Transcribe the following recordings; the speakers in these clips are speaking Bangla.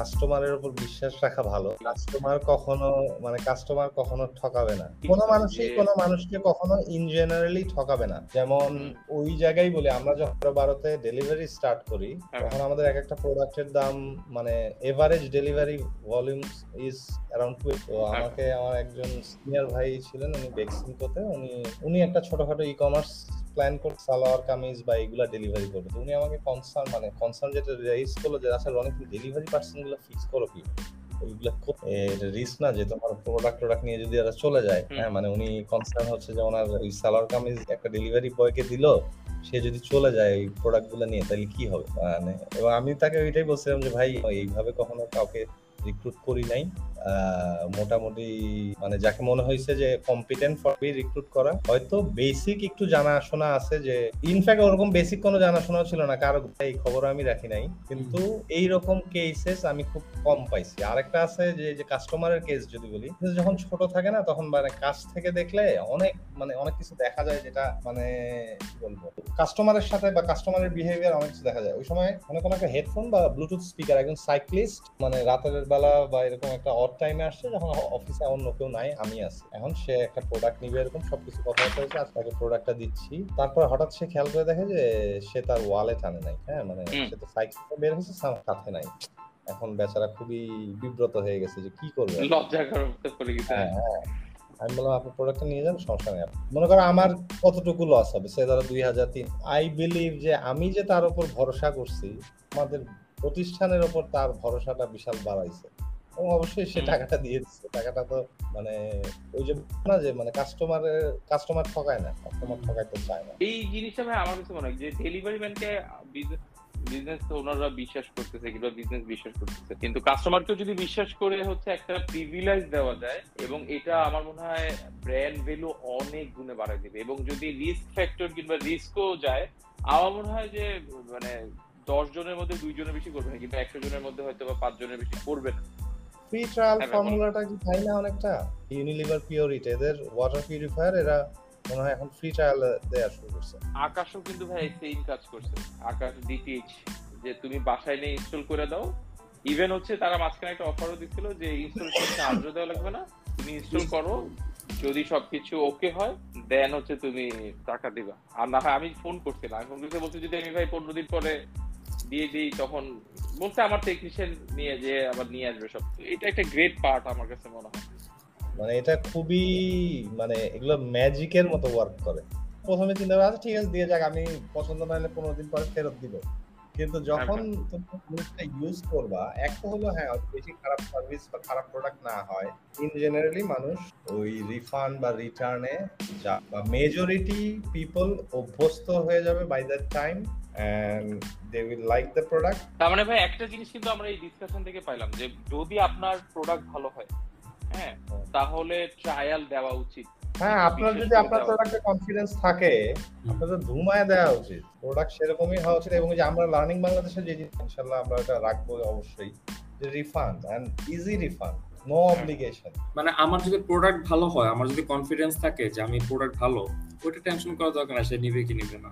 কাস্টমারের উপর বিশ্বাস রাখা ভালো। কাস্টমার কখনো মানে কাস্টমার কখনো ঠকাবে না। কোনো মানুষই কোনো মানুষকে কখনো ইন জেনারেলি ঠকাবে না। যেমন ওই জায়গায় বলি আমরা যখন ভারতে ডেলিভারি স্টার্ট করি হ্যাঁ। তখন আমাদের এক একটা প্রোডাক্টের দাম মানে average delivery volume is around two তো আমাকে আমার একজন সিনিয়র ভাই ছিলেন উনি বেক্সিমকোতে উনি উনি একটা ছোটখাটো ই কমার্স প্ল্যান করে সালোয়ার কামিজ বা এগুলা ডেলিভারি করবে। উনি আমাকে কনসার্ন মানে কনসার্ন যেটা রেইজ করল যে আচ্ছা অনেক ডেলিভারি পার্সনগুলো ফিক্স করো কি? ওইগুলা রিস্ক না যে তোমার প্রোডাক্ট প্রোডাক্ট নিয়ে যদি এরা চলে যায়। হ্যাঁ মানে উনি কনসার্ন হচ্ছে যে ওনার ওই সালোয়ার কামিজ একটা ডেলিভারি বয়কে দিল সে যদি চলে যায় এই প্রোডাক্টগুলো নিয়ে তাহলে কি হবে? মানে এবং আমি তাকে ওইটাই বলছিলাম যে ভাই এইভাবে কখনো কাউকে রিক্রুট করি নাই। মোটামুটি মানে যাকে মনে হয়েছে যে কম্পিটেন্ট ফর বি রিক্রুট করা, হয়তো বেসিক একটু জানাশোনা আছে যে ইনফ্যাক্ট ওরকম বেসিক কোনো জানাশোনা ছিল না, কারও এই খবর আমি রাখি নাই, কিন্তু এই রকম কেসেস আমি খুব কম পাইছি। আরেকটা আছে যে যে কাস্টমারের কেস যদি বলি যখন ছোট থাকে না, তখন মানে কাছ থেকে দেখলে অনেক মানে অনেক কিছু দেখা যায় যেটা মানে কি বলব কাস্টমারের সাথে বা কাস্টমারের বিহেভিয়ার অনেক কিছু দেখা যায়। ওই সময় মানে কোনো একটা হেডফোন বা ব্লুটুথ স্পিকার একজন সাইক্লিস্ট মানে রাতের বেলা বা এরকম একটা অড টাইমে আসছে যখন অফিসে অন্য কেউ নাই আমি আছি। এখন সে একটা প্রোডাক্ট নিবে এরকম সবকিছু কথা হয়েছে আজ তাকে প্রোডাক্টটা দিচ্ছি। তারপর হঠাৎ সে খেয়াল করে দেখে যে সে তার ওয়ালেট আনে নাই হ্যাঁ? মানে সে তো সাইকেল বের হয়েছে সাথে নাই। এখন বেচারা খুবই বিব্রত হয়ে গেছে যে কি করবে? লজ্জা খারাপ করে গেছে। হ্যাঁ হ্যাঁ। আমি বললাম আপনি প্রোডাক্টটা নিয়ে যান সমস্যা নেই। মনে করো আমার কতটুকু লস হবে? সে ধরো দুই হাজার তিন। আই বিলিভ যে আমি যে তার উপর ভরসা করছি আমাদের প্রতিষ্ঠানের উপর তার ভরসাটা বিশাল বাড়াইছে। এবং অবশ্যই সে টাকাটা দিয়ে দিচ্ছে। টাকাটা তো মানে ওই যে না যে মানে কাস্টমারের কাস্টমার ঠকায় না কাস্টমার ঠকাইতে চায় না। এই জিনিসটা ভাই আমার কাছে মনে হয় যে ডেলিভারি ম্যানকে বিজনেস ওনাররা বিশ্বাস করতেছে কিংবা বিজনেস বিশ্বাস করতেছে। কিন্তু কাস্টমারকেও যদি বিশ্বাস করে হচ্ছে একটা প্রিভিলেজ দেওয়া যায় এবং এটা আমার মনে হয় ব্র্যান্ড ভ্যালু অনেক গুণে বাড়ায় দিবে। এবং যদি রিস্ক ফ্যাক্টর কিংবা রিস্কও যায় আমার মনে হয় যে মানে দশ জনের মধ্যে দুই জনের বেশি করবে না কিন্তু একশো জনের মধ্যে হয়তো বা পাঁচ জনের বেশি করবে না। ফ্রি ট্রায়াল ফর্মুলাটা কি না অনেকটা? ইউনিলিভার পিওরিটি এদের ওয়াটার পিউরিফায়ার এরা মনে হয় এখন ফ্রি ট্রায়াল দেওয়া শুরু করছে। আকাশও কিন্তু ভাই সেম কাজ করছে। আকাশ ডিটিএইচ যে তুমি বাসায় নিয়ে ইনস্টল করে দাও। ইভেন হচ্ছে তারা মাঝখানে একটা অফারও দিচ্ছিল যে ইনস্টলেশন চার্জও দেওয়া লাগবে না। তুমি ইনস্টল করো যদি সবকিছু ওকে হয় দেন হচ্ছে তুমি টাকা দিবা। আর না হয় আমি ফোন করছিলাম। আমি ফোন করতে বলছি যদি আমি ভাই পনেরো দিন পরে দিয়ে দিই তখন বলছে আমার টেকনিশিয়ান নিয়ে যে আবার নিয়ে আসবে সব। এটা একটা গ্রেট পার্ট আমার কাছে মনে হয়। মানে এটা খুবই মানে এগুলো ম্যাজিকের মতো ওয়ার্ক করে। প্রথমে চিন্তা করা আচ্ছা ঠিক আছে দিয়ে যাক আমি পছন্দ না হলে পনেরো দিন পরে ফেরত দিব। কিন্তু যখন তুমি জিনিসটা ইউজ করবা এক তো হলো হ্যাঁ বেশি খারাপ সার্ভিস বা খারাপ প্রোডাক্ট না হয়। ইন জেনারেলি মানুষ ওই রিফান্ড বা রিটার্নে যা বা মেজরিটি পিপল অভ্যস্ত হয়ে যাবে by that time and they will like the product তার মানে ভাই একটা জিনিস কিন্তু আমরা এই ডিসকাশন থেকে পাইলাম যে যদি আপনার প্রোডাক্ট ভালো হয় হ্যাঁ তাহলে ট্রায়াল দেওয়া উচিত। হ্যাঁ আপনার যদি আপনার প্রোডাক্টে কনফিডেন্স থাকে আপনার ধুমায় দেওয়া উচিত। প্রোডাক্ট সেরকমই হওয়া উচিত এবং যে আমরা লার্নিং বাংলাদেশে যে জিনিস ইনশাল্লাহ আমরা এটা রাখব অবশ্যই যে refund and easy refund no obligation মানে আমার যদি প্রোডাক্ট ভালো হয় আমার যদি কনফিডেন্স থাকে যে আমি প্রোডাক্ট ভালো ওইটা টেনশন করা দরকার না সে নিবে কি নিবে না।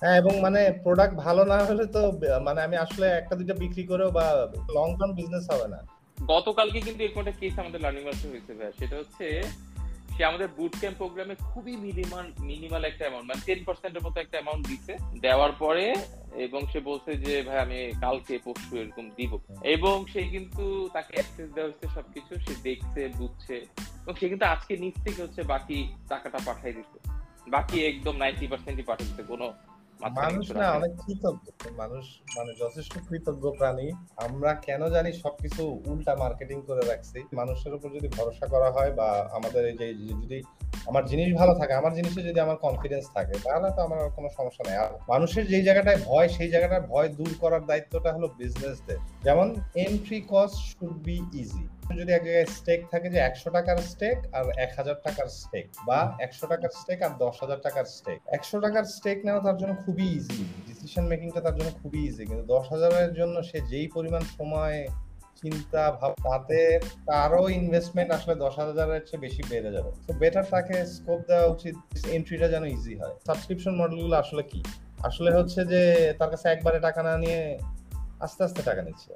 হ্যাঁ এবং মানে প্রোডাক্ট ভালো না হলে তো মানে আমি আসলে একটা দুইটা বিক্রি করেও বা লং টার্ম বিজনেস হবে না। গতকালকে কিন্তু এরকম একটা কেস আমাদের লার্নিং ক্লাসে হয়েছে ভাই সেটা হচ্ছে সে আমাদের বুট ক্যাম্প প্রোগ্রামে খুবই মিনিমাল মিনিমাল একটা অ্যামাউন্ট মানে টেন পার্সেন্টের মতো একটা অ্যামাউন্ট দিছে। দেওয়ার পরে এবং সে বলছে যে ভাই আমি কালকে পরশু এরকম দিব। এবং সে কিন্তু তাকে অ্যাক্সেস দেওয়া হচ্ছে সবকিছু সে দেখছে বুঝছে। এবং সে কিন্তু আজকে নিচ থেকে হচ্ছে বাকি টাকাটা পাঠাই দিচ্ছে বাকি একদম নাইনটি পার্সেন্টই পাঠিয়ে কোনো মানুষ না অনেক কৃতজ্ঞ। মানুষ মানে যথেষ্ট কৃতজ্ঞ প্রাণী। আমরা কেন জানি সবকিছু উল্টা মার্কেটিং করে রাখছি। মানুষের উপর যদি ভরসা করা হয় বা আমাদের এই যে যে যদি আমার জিনিস ভালো থাকে, আমার জিনিসে যদি আমার কনফিডেন্স থাকে, তাহলে তো আমার কোনো সমস্যা নেই। আর মানুষের যেই জায়গাটায় ভয়, সেই জায়গাটায় ভয় দূর করার দায়িত্বটা হলো বিজনেসদের যেমন entry cost should be easy যদি এক জায়গায় স্টেক থাকে যে একশো টাকার স্টেক আর এক হাজার টাকার স্টেক বা একশো টাকার স্টেক আর দশ হাজার টাকার স্টেক একশো টাকার স্টেক নেওয়া তার জন্য খুবই ইজি ডিসিশন মেকিংটা তার জন্য খুবই ইজি কিন্তু দশ হাজারের জন্য সে যেই পরিমাণ সময় চিন্তা ভাব, তাতে তারও ইনভেস্টমেন্ট আসলে দশ হাজারের চেয়ে বেশি বেড়ে যাবে। তো বেটার তাকে স্কোপ দেওয়া উচিত এন্ট্রিটা যেন ইজি হয়। সাবস্ক্রিপশন মডেলগুলো আসলে কি? আসলে হচ্ছে যে তার কাছে একবারে টাকা না নিয়ে আস্তে আস্তে টাকা নিচ্ছে।